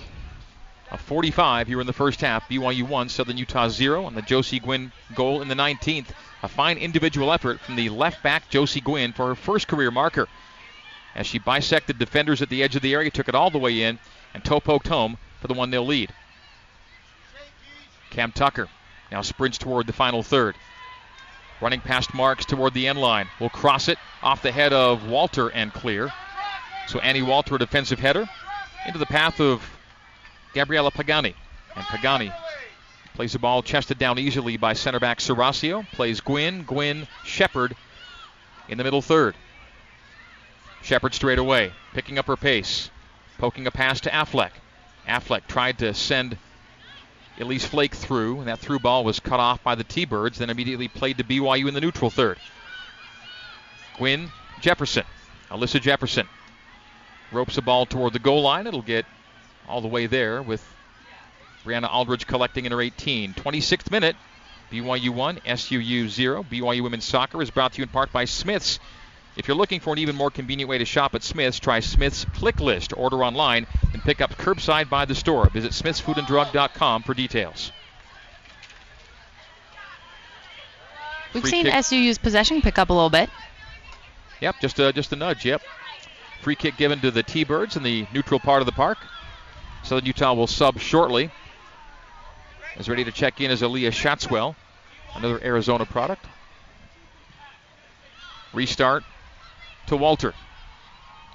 of 45 here in the first half. BYU 1, Southern Utah 0 on the Josie Gwynn goal in the 19th. A fine individual effort from the left back, Josie Gwynn, for her first career marker. As she bisected defenders at the edge of the area, took it all the way in, and toe poked home for the 1 0 lead. Cam Tucker now sprints toward the final third. Running past Marks toward the end line. Will cross it off the head of Walter and clear. So Annie Walter, a defensive header, into the path of Gabriella Pagani. And Pagani plays the ball chested down easily by center back Serasio. Plays Gwynn, Gwynn, Shepard in the middle third. Shepard straight away, picking up her pace, poking a pass to Affleck. Affleck tried to send Elise Flake through, and that through ball was cut off by the T-Birds, then immediately played to BYU in the neutral third. Gwynn Jefferson, Alyssa Jefferson ropes the ball toward the goal line. It'll get all the way there with Brianna Aldridge collecting in her 18. 26th minute, BYU 1, SUU 0. BYU Women's Soccer is brought to you in part by Smith's. If you're looking for an even more convenient way to shop at Smith's, try Smith's Click List. Order online and pick up curbside by the store. Visit smithsfoodanddrug.com for details. We've Free seen kick. SUU's possession pick up a little bit. Yep, just a, just a nudge, yep. Free kick given to the T-Birds in the neutral part of the park. Southern Utah will sub shortly. As ready to check in is Aaliyah Schatzwell, another Arizona product. Restart to Walter.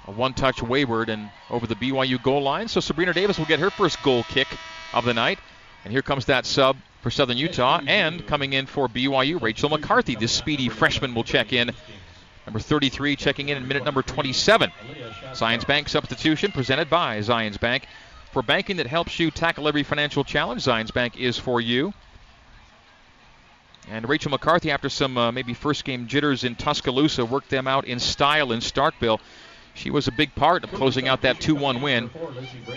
A one-touch wayward and over the BYU goal line. So Sabrina Davis will get her first goal kick of the night. And here comes that sub for Southern Utah. And coming in for BYU, Rachel McCarthy. This speedy freshman will check in. Number 33 checking in in minute number 27. Zions Bank substitution presented by Zions Bank. For banking that helps you tackle every financial challenge, Zions Bank is for you. And Rachel McCarthy, after some uh, maybe first game jitters in Tuscaloosa, worked them out in style in Starkville. She was a big part of closing out that 2 1 win.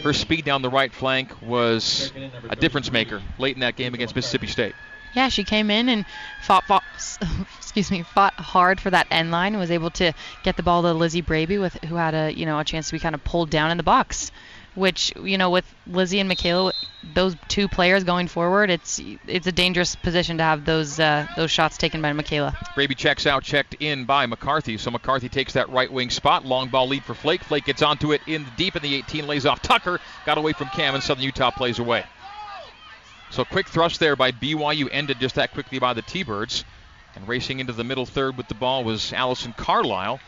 Her speed down the right flank was a difference maker late in that game against Mississippi State. Yeah, she came in and fought, fought (laughs) excuse me, fought hard for that end line and was able to get the ball to Lizzie Braby with who had a, you know, a chance to be kind of pulled down in the box. Which, you know, with Lizzie and Michaela, those two players going forward, it's it's a dangerous position to have those uh, those shots taken by Michaela. Braby checks out, checked in by McCarthy. So McCarthy takes that right wing spot. Long ball lead for Flake. Flake gets onto it in the deep in the 18, lays off Tucker. Got away from Cam, and Southern Utah plays away. So quick thrust there by BYU ended just that quickly by the T-Birds. And racing into the middle third with the ball was Allison Carlisle.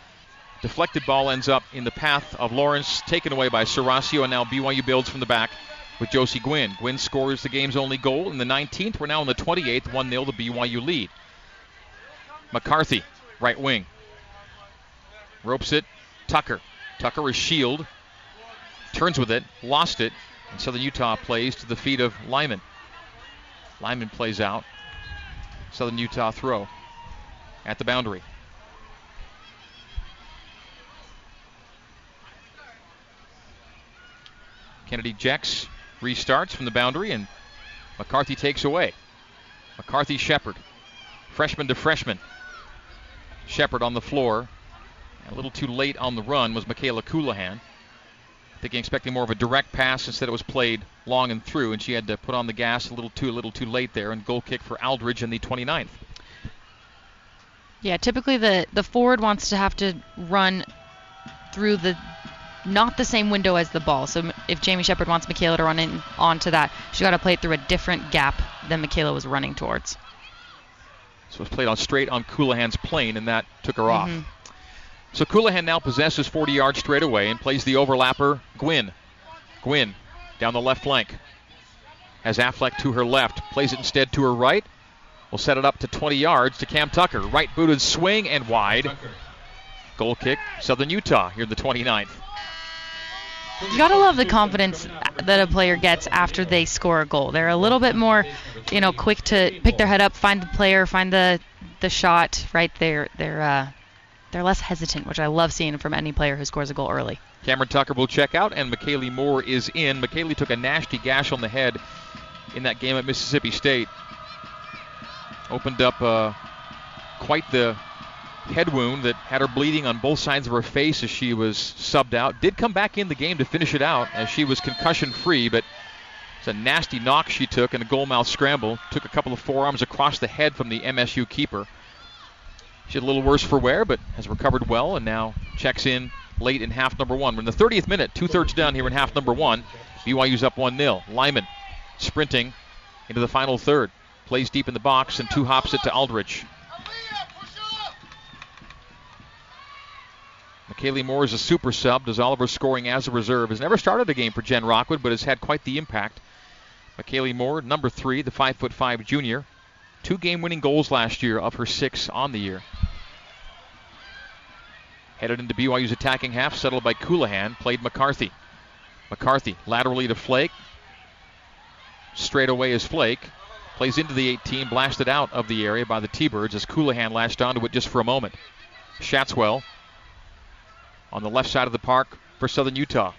Deflected ball ends up in the path of Lawrence, taken away by Serasio, and now BYU builds from the back with Josie Gwynn. Gwynn scores the game's only goal in the 19th. We're now in the 28th, 1 0 the BYU lead. McCarthy, right wing. Ropes it. Tucker. Tucker is shield. Turns with it. Lost it. And Southern Utah plays to the feet of Lyman. Lyman plays out. Southern Utah throw at the boundary. Kennedy Jex restarts from the boundary and McCarthy takes away. McCarthy Shepard. Freshman to freshman. Shepard on the floor. A little too late on the run was Michaela Colohan. Thinking expecting more of a direct pass instead it was played long and through, and she had to put on the gas a little too a little too late there. And goal kick for Aldridge in the 29th. Yeah, typically the the forward wants to have to run through the not the same window as the ball. So if Jamie Shepard wants Michaela to run in onto that, she's got to play it through a different gap than Michaela was running towards. So it was played on straight on Colohan's plane, and that took her mm-hmm. off. So Colohan now possesses 40 yards straight away and plays the overlapper Gwynn. Gwynn down the left flank. Has Affleck to her left. Plays it instead to her right. Will set it up to 20 yards to Cam Tucker. Right booted swing and wide. Goal kick, Southern Utah here in the 29th. You gotta love the confidence that a player gets after they score a goal. They're a little bit more, you know, quick to pick their head up, find the player, find the the shot. Right there, they're uh, they're less hesitant, which I love seeing from any player who scores a goal early. Cameron Tucker will check out, and McKaylee Moore is in. McKaylee took a nasty gash on the head in that game at Mississippi State. Opened up uh, quite the head wound that had her bleeding on both sides of her face as she was subbed out. Did come back in the game to finish it out as she was concussion free, but it's a nasty knock she took in a goalmouth scramble. Took a couple of forearms across the head from the MSU keeper. She had a little worse for wear, but has recovered well and now checks in late in half number one. We're in the 30th minute, two thirds done here in half number one. BYU's up 1 0. Lyman sprinting into the final third. Plays deep in the box and two hops it to Aldridge. McKaylee Moore is a super sub. Does Oliver scoring as a reserve. Has never started a game for Jen Rockwood, but has had quite the impact McKaylee Moore, number three, the 5'5 junior. Two game winning goals last year of her six on the year. Headed into BYU's attacking half, settled by Colohan, played McCarthy. McCarthy laterally to Flake. Straight away is Flake. Plays into the 18, blasted out of the area by the T-Birds as Colohan latched onto it just for a moment. Shatswell on the left side of the park for Southern Utah.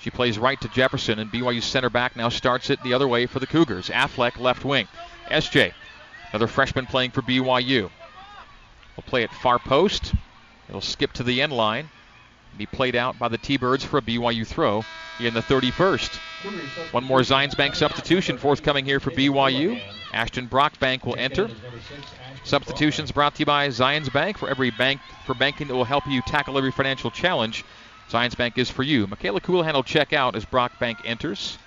She plays right to Jefferson, and BYU's center back now starts it the other way for the Cougars. Affleck left wing. SJ, another freshman playing for BYU. Will play it far post. It'll skip to the end line. Be played out by the T-Birds for a BYU throw in the 31st. One more Zions Bank substitution forthcoming here for BYU. Ashton Brockbank will enter. Substitutions brought to you by Zions Bank for every bank for banking that will help you tackle every financial challenge. Zions Bank is for you. Michaela Colohan will check out as Brockbank enters.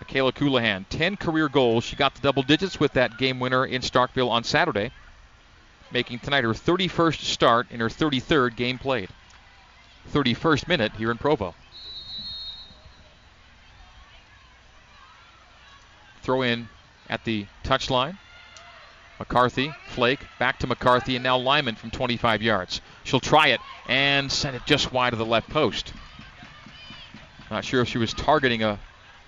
Michaela Colohan, 10 career goals. She got the double digits with that game winner in Starkville on Saturday making tonight her 31st start in her 33rd game played. 31st minute here in Provo. Throw in at the touchline. McCarthy, Flake, back to McCarthy, and now Lyman from 25 yards. She'll try it and send it just wide of the left post. Not sure if she was targeting a,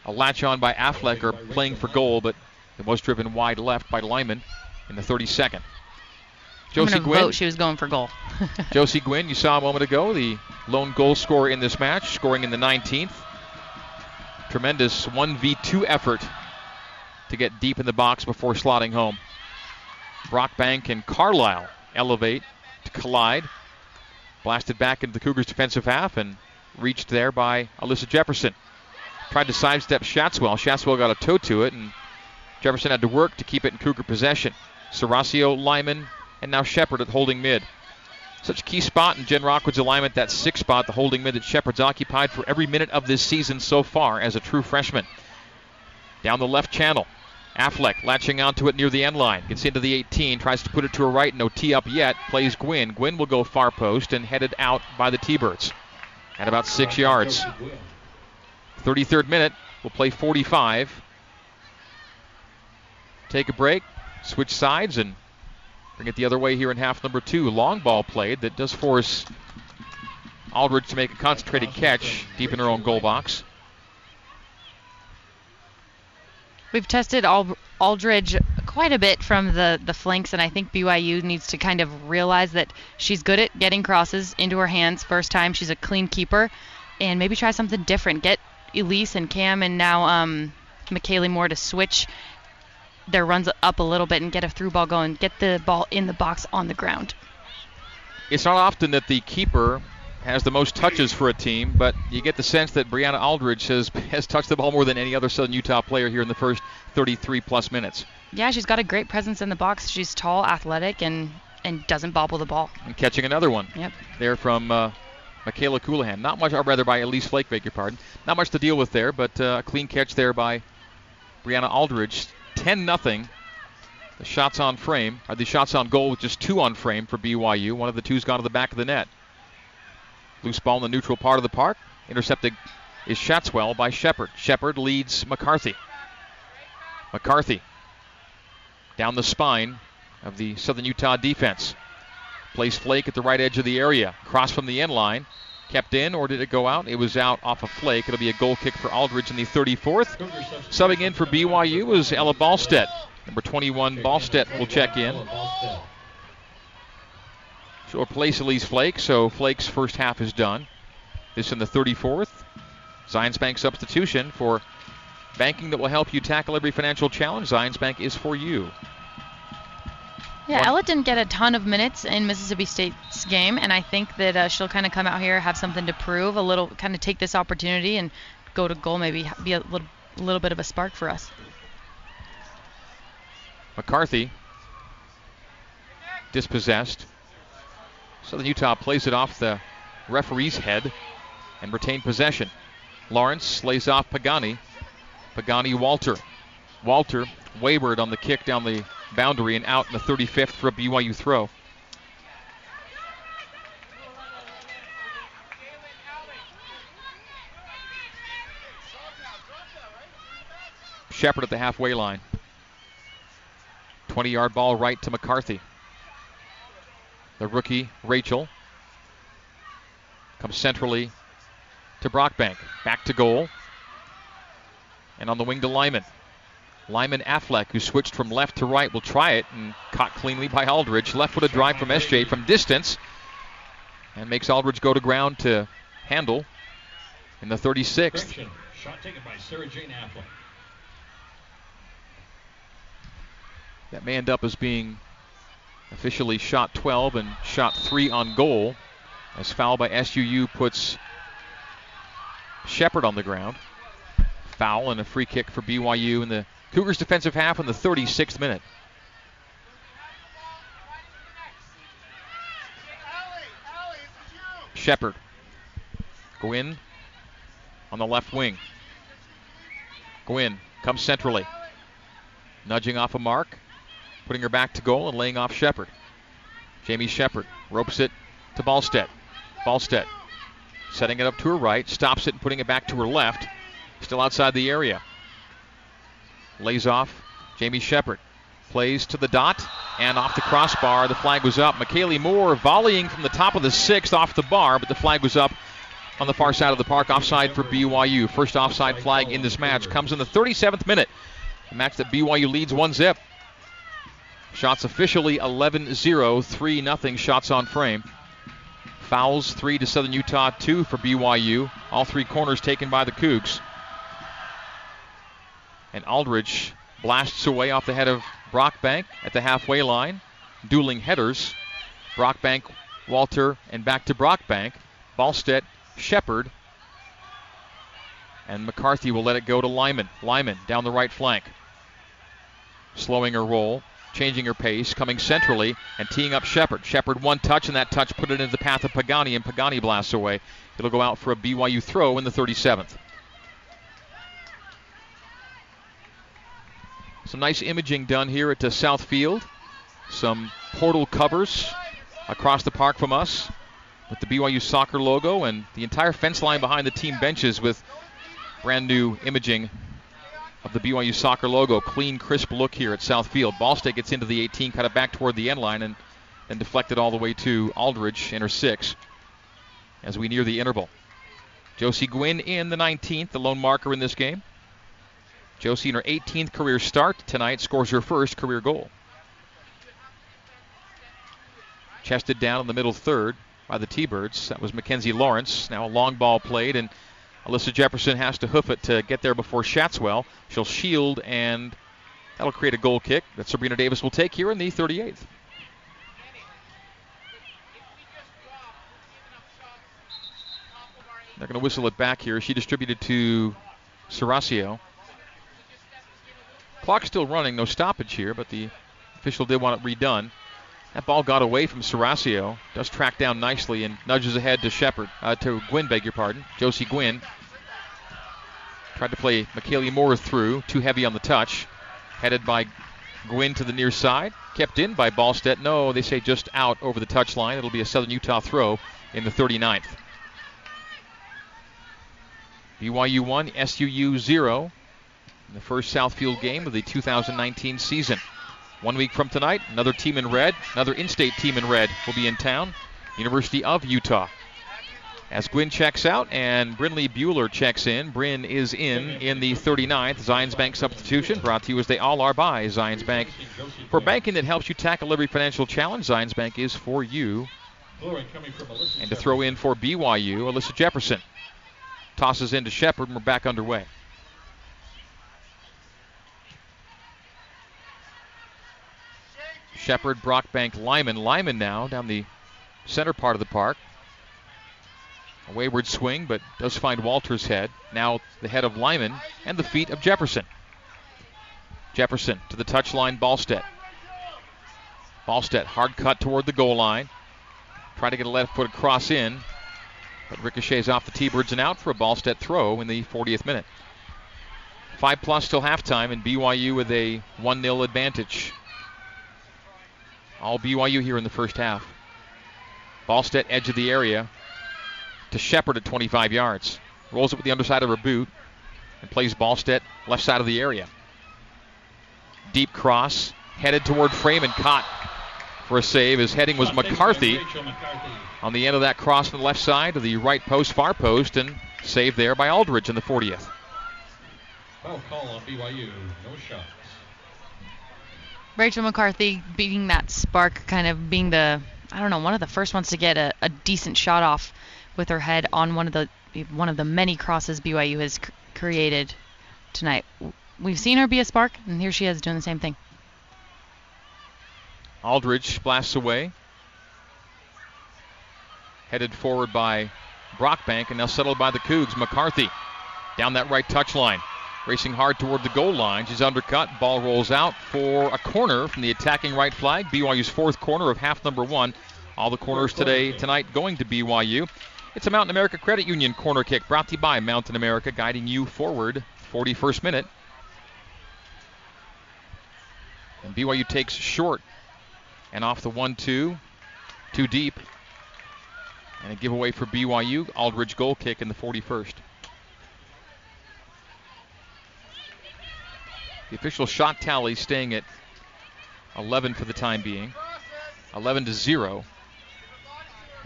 a latch on by Affleck or playing for goal, but it was driven wide left by Lyman in the 32nd. Josie I'm Gwynn. Vote she was going for goal. (laughs) Josie Gwynn, you saw a moment ago, the lone goal scorer in this match, scoring in the 19th. Tremendous 1v2 effort to get deep in the box before slotting home. Brockbank and Carlisle elevate to collide. Blasted back into the Cougars' defensive half and reached there by Alyssa Jefferson. Tried to sidestep Shatswell. Shatswell got a toe to it, and Jefferson had to work to keep it in Cougar possession. Serasio, Lyman, and now Shepard at holding mid. Such key spot in Jen Rockwood's alignment, that sixth spot, the holding mid that Shepard's occupied for every minute of this season so far as a true freshman. Down the left channel. Affleck latching onto it near the end line. Gets into the 18, tries to put it to her right, no tee up yet. Plays Gwynn. Gwynn will go far post and headed out by the T-Birds at about six yards. 33rd minute. We'll play 45. Take a break, switch sides, and Bring it the other way here in half number two. Long ball played that does force Aldridge to make a concentrated catch deep in her own goal box. We've tested Aldridge quite a bit from the, the flanks, and I think BYU needs to kind of realize that she's good at getting crosses into her hands first time. She's a clean keeper, and maybe try something different. Get Elise and Cam and now um, McKaylee Moore to switch their runs up a little bit and get a through ball going, get the ball in the box on the ground. It's not often that the keeper has the most touches for a team, but you get the sense that Brianna Aldridge has, has touched the ball more than any other Southern Utah player here in the first 33 plus minutes. Yeah, she's got a great presence in the box. She's tall, athletic, and and doesn't bobble the ball. And catching another one. Yep. There from uh, Michaela Colohan. Not much, or rather by Elise Flake, beg your pardon. Not much to deal with there, but uh, a clean catch there by Brianna Aldridge. 10 0. The shots on frame, or the shots on goal with just two on frame for BYU. One of the two's gone to the back of the net. Loose ball in the neutral part of the park. Intercepted is Shatswell by Shepard. Shepard leads McCarthy. McCarthy down the spine of the Southern Utah defense. Plays Flake at the right edge of the area. Cross from the end line kept in, or did it go out? It was out off a flake. It'll be a goal kick for Aldridge in the 34th. Subbing in for BYU was Ella Ballstedt. Number 21, Ballstedt will check in. She'll replace Elise Flake, so Flake's first half is done. This in the 34th. Zions Bank substitution for banking that will help you tackle every financial challenge. Zions Bank is for you. Yeah, One. Ella didn't get a ton of minutes in Mississippi State's game, and I think that uh, she'll kind of come out here, have something to prove, a little, kind of take this opportunity and go to goal, maybe be a little, a little bit of a spark for us. McCarthy dispossessed. Southern Utah plays it off the referee's head and retain possession. Lawrence lays off Pagani. Pagani Walter. Walter wayward on the kick down the boundary and out in the 35th for a BYU throw. Shepard at the halfway line. 20 yard ball right to McCarthy. The rookie, Rachel, comes centrally to Brockbank. Back to goal. And on the wing to Lyman. Lyman Affleck, who switched from left to right, will try it and caught cleanly by Aldridge. Left footed drive from SJ from distance and makes Aldridge go to ground to handle in the 36th. Shot taken by Sarah Jane Affleck. That may end up as being officially shot 12 and shot 3 on goal as foul by SUU puts Shepard on the ground. Foul and a free kick for BYU in the Cougars defensive half in the 36th minute. Shepard. Gwynn on the left wing. Gwynn comes centrally. Nudging off a mark, putting her back to goal and laying off Shepard. Jamie Shepard ropes it to Ballstedt. Ballstedt setting it up to her right, stops it and putting it back to her left. Still outside the area. Lays off Jamie Shepard. Plays to the dot and off the crossbar. The flag was up. McKaylee Moore volleying from the top of the sixth off the bar, but the flag was up on the far side of the park. Offside for BYU. First offside flag in this match comes in the 37th minute. A match that BYU leads 1 zip. Shots officially 11 0, 3 0 shots on frame. Fouls, 3 to Southern Utah, 2 for BYU. All three corners taken by the Cougs. And Aldridge blasts away off the head of Brockbank at the halfway line. Dueling headers. Brockbank, Walter, and back to Brockbank. Ballstedt, Shepard. And McCarthy will let it go to Lyman. Lyman down the right flank. Slowing her roll, changing her pace, coming centrally, and teeing up Shepard. Shepard one touch, and that touch put it into the path of Pagani, and Pagani blasts away. It'll go out for a BYU throw in the 37th. Some nice imaging done here at the South Field. Some portal covers across the park from us with the BYU soccer logo and the entire fence line behind the team benches with brand new imaging of the BYU soccer logo. Clean, crisp look here at South Field. Ballstedt gets into the 18, cut it back toward the end line, and then deflected all the way to Aldridge in her six as we near the interval. Josie Gwynn in the 19th, the lone marker in this game. Josie in her 18th career start tonight scores her first career goal. Chested down in the middle third by the T-Birds. That was Mackenzie Lawrence. Now a long ball played, and Alyssa Jefferson has to hoof it to get there before Shatswell. She'll shield, and that'll create a goal kick that Sabrina Davis will take here in the 38th. They're going to whistle it back here. She distributed to Serasio. Clock still running, no stoppage here, but the official did want it redone. That ball got away from Serasio. Does track down nicely and nudges ahead to Shepard, uh, to Gwynn, beg your pardon. Josie Gwynn. Tried to play McKaylee Moore through, too heavy on the touch. Headed by Gwynn to the near side. Kept in by Ballstedt. No, they say just out over the touch line. It'll be a Southern Utah throw in the 39th. BYU 1, SUU 0 in the first Southfield game of the 2019 season. One week from tonight, another team in red, another in state team in red will be in town, University of Utah. As Gwynn checks out and Brinley Bueller checks in, Bryn is in in the 39th. Zions Bank substitution brought to you as they all are by Zions Bank. For banking that helps you tackle every financial challenge, Zions Bank is for you. And to throw in for BYU, Alyssa Jefferson tosses into Shepard, and we're back underway. Shepard, Brockbank, Lyman. Lyman now down the center part of the park. A wayward swing, but does find Walter's head. Now the head of Lyman and the feet of Jefferson. Jefferson to the touchline, Ballstedt. Ballstedt, hard cut toward the goal line. Try to get a left foot cross in, but ricochets off the T-Birds and out for a Ballstedt throw in the 40th minute. Five plus till halftime, and BYU with a 1 0 advantage. All BYU here in the first half. Ballstedt, edge of the area to Shepard at 25 yards. Rolls it with the underside of her boot and plays Ballstedt left side of the area. Deep cross, headed toward frame and caught for a save. His heading was McCarthy on the end of that cross on the left side to the right post, far post, and saved there by Aldridge in the 40th. Foul call on BYU. No shots. Rachel McCarthy being that spark, kind of being the I don't know one of the first ones to get a, a decent shot off with her head on one of the one of the many crosses BYU has c- created tonight. We've seen her be a spark, and here she is doing the same thing. Aldridge blasts away. Headed forward by Brockbank and now settled by the Cougs. McCarthy down that right touch line. Racing hard toward the goal line. She's undercut. Ball rolls out for a corner from the attacking right flag. BYU's fourth corner of half number one. All the corners today, tonight, going to BYU. It's a Mountain America Credit Union corner kick brought to you by Mountain America, guiding you forward. 41st minute. And BYU takes short and off the 1 2. Too deep. And a giveaway for BYU. Aldridge goal kick in the 41st. The official shot tally staying at 11 for the time being. 11 to 0.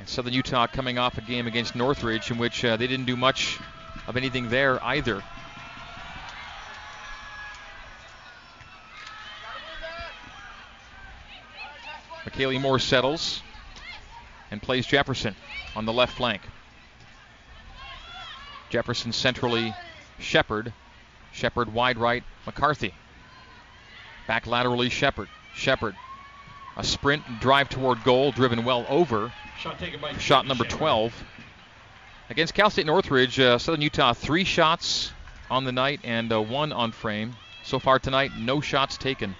And Southern Utah coming off a game against Northridge in which uh, they didn't do much of anything there either. McKaylee Moore settles and plays Jefferson on the left flank. Jefferson centrally Shepard. Shepard wide right, McCarthy. Back laterally Shepard. Shepard. A sprint and drive toward goal, driven well over. Shot taken by Shot number 12. Against Cal State Northridge, uh, Southern Utah, three shots on the night and uh, one on frame. So far tonight, no shots taken.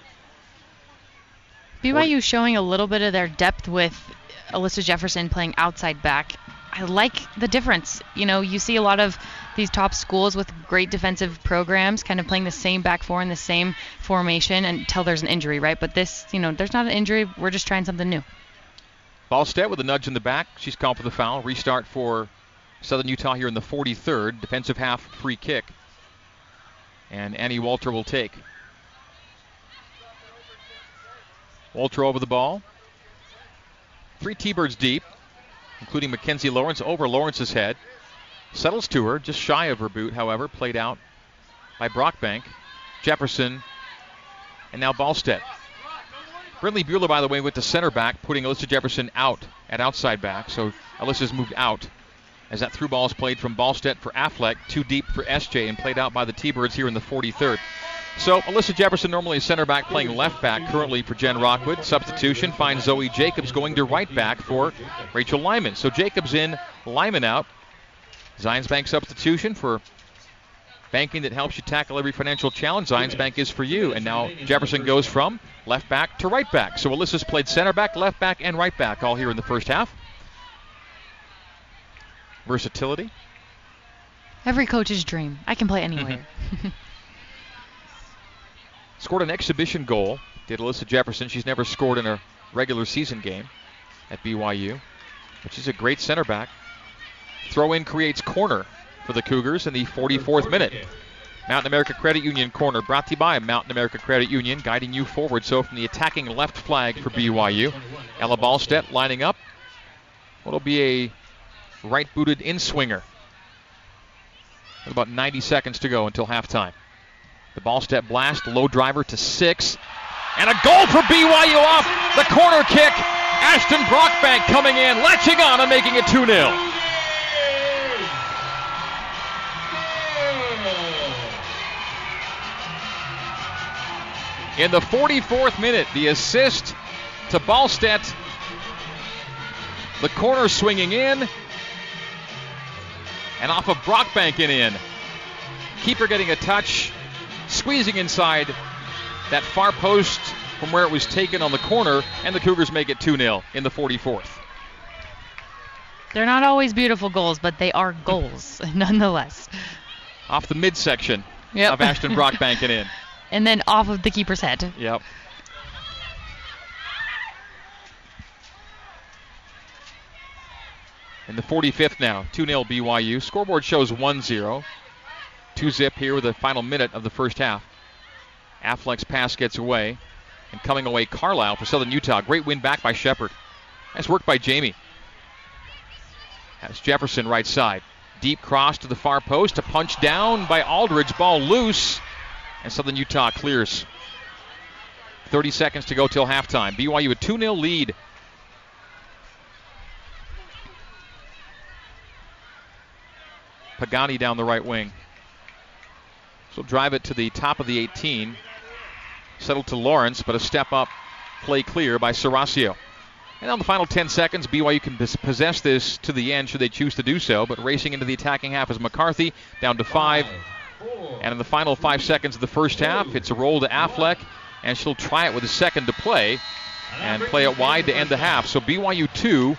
BYU showing a little bit of their depth with Alyssa Jefferson playing outside back. I like the difference. You know, you see a lot of these top schools with great defensive programs kind of playing the same back four in the same formation until there's an injury, right? But this, you know, there's not an injury. We're just trying something new. Ballstedt with a nudge in the back. She's called for the foul. Restart for Southern Utah here in the 43rd. Defensive half free kick. And Annie Walter will take. Walter over the ball. Three T-Birds deep, including Mackenzie Lawrence over Lawrence's head. Settles to her, just shy of her boot, however, played out by Brockbank. Jefferson, and now Ballstedt. Brindley Bueller, by the way, went to center back, putting Alyssa Jefferson out at outside back. So Alyssa's moved out as that through ball is played from Ballstedt for Affleck, too deep for SJ, and played out by the T-Birds here in the 43rd. So Alyssa Jefferson, normally a center back, playing left back currently for Jen Rockwood. Substitution finds Zoe Jacobs going to right back for Rachel Lyman. So Jacobs in, Lyman out. Zions Bank substitution for banking that helps you tackle every financial challenge. Zions Bank is for you. And now Jefferson goes from left back to right back. So Alyssa's played center back, left back, and right back all here in the first half. Versatility. Every coach's dream. I can play anywhere. (laughs) Scored an exhibition goal, did Alyssa Jefferson. She's never scored in a regular season game at BYU, but she's a great center back. Throw in creates corner for the Cougars in the 44th minute. Mountain America Credit Union corner brought to you by Mountain America Credit Union, guiding you forward. So from the attacking left flag for BYU, Ella Ballstedt lining up. What'll be a right booted in swinger. About 90 seconds to go until halftime. The Ballstedt blast, low driver to six. And a goal for BYU off the corner kick. Ashton Brockbank coming in, latching on and making it 2 0. In the 44th minute, the assist to Ballstedt. The corner swinging in. And off of Brockbank and in. Keeper getting a touch squeezing inside that far post from where it was taken on the corner, and the Cougars make it 2 0 in the 44th. They're not always beautiful goals, but they are goals (laughs) nonetheless. Off the midsection Yep. of Ashton Brockbank (laughs) and in. And then off of the keeper's head. Yep. In the 45th now, 2 0 BYU. Scoreboard shows 1 0. 2 zip here with the final minute of the first half. Affleck's pass gets away. And coming away, Carlisle for Southern Utah. Great win back by Shepard. Nice work by Jamie. Has Jefferson right side. Deep cross to the far post. A punch down by Aldridge. Ball loose. And Southern Utah clears. 30 seconds to go till halftime. BYU a 2 0 lead. Pagani down the right wing. So drive it to the top of the 18. Settled to Lawrence, but a step up play clear by Serasio. And on the final 10 seconds, BYU can possess this to the end should they choose to do so. But racing into the attacking half is McCarthy, down to five. And in the final five seconds of the first half, it's a roll to Affleck, and she'll try it with a second to play and play it wide to end the half. So BYU 2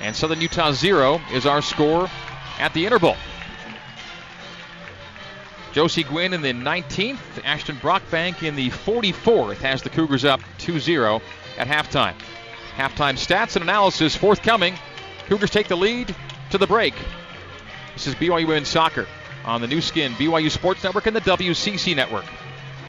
and Southern Utah 0 is our score at the interval. Josie Gwynn in the 19th, Ashton Brockbank in the 44th has the Cougars up 2 0 at halftime. Halftime stats and analysis forthcoming. Cougars take the lead to the break. This is BYU in soccer on the Nu Skin, BYU Sports Network, and the WCC Network.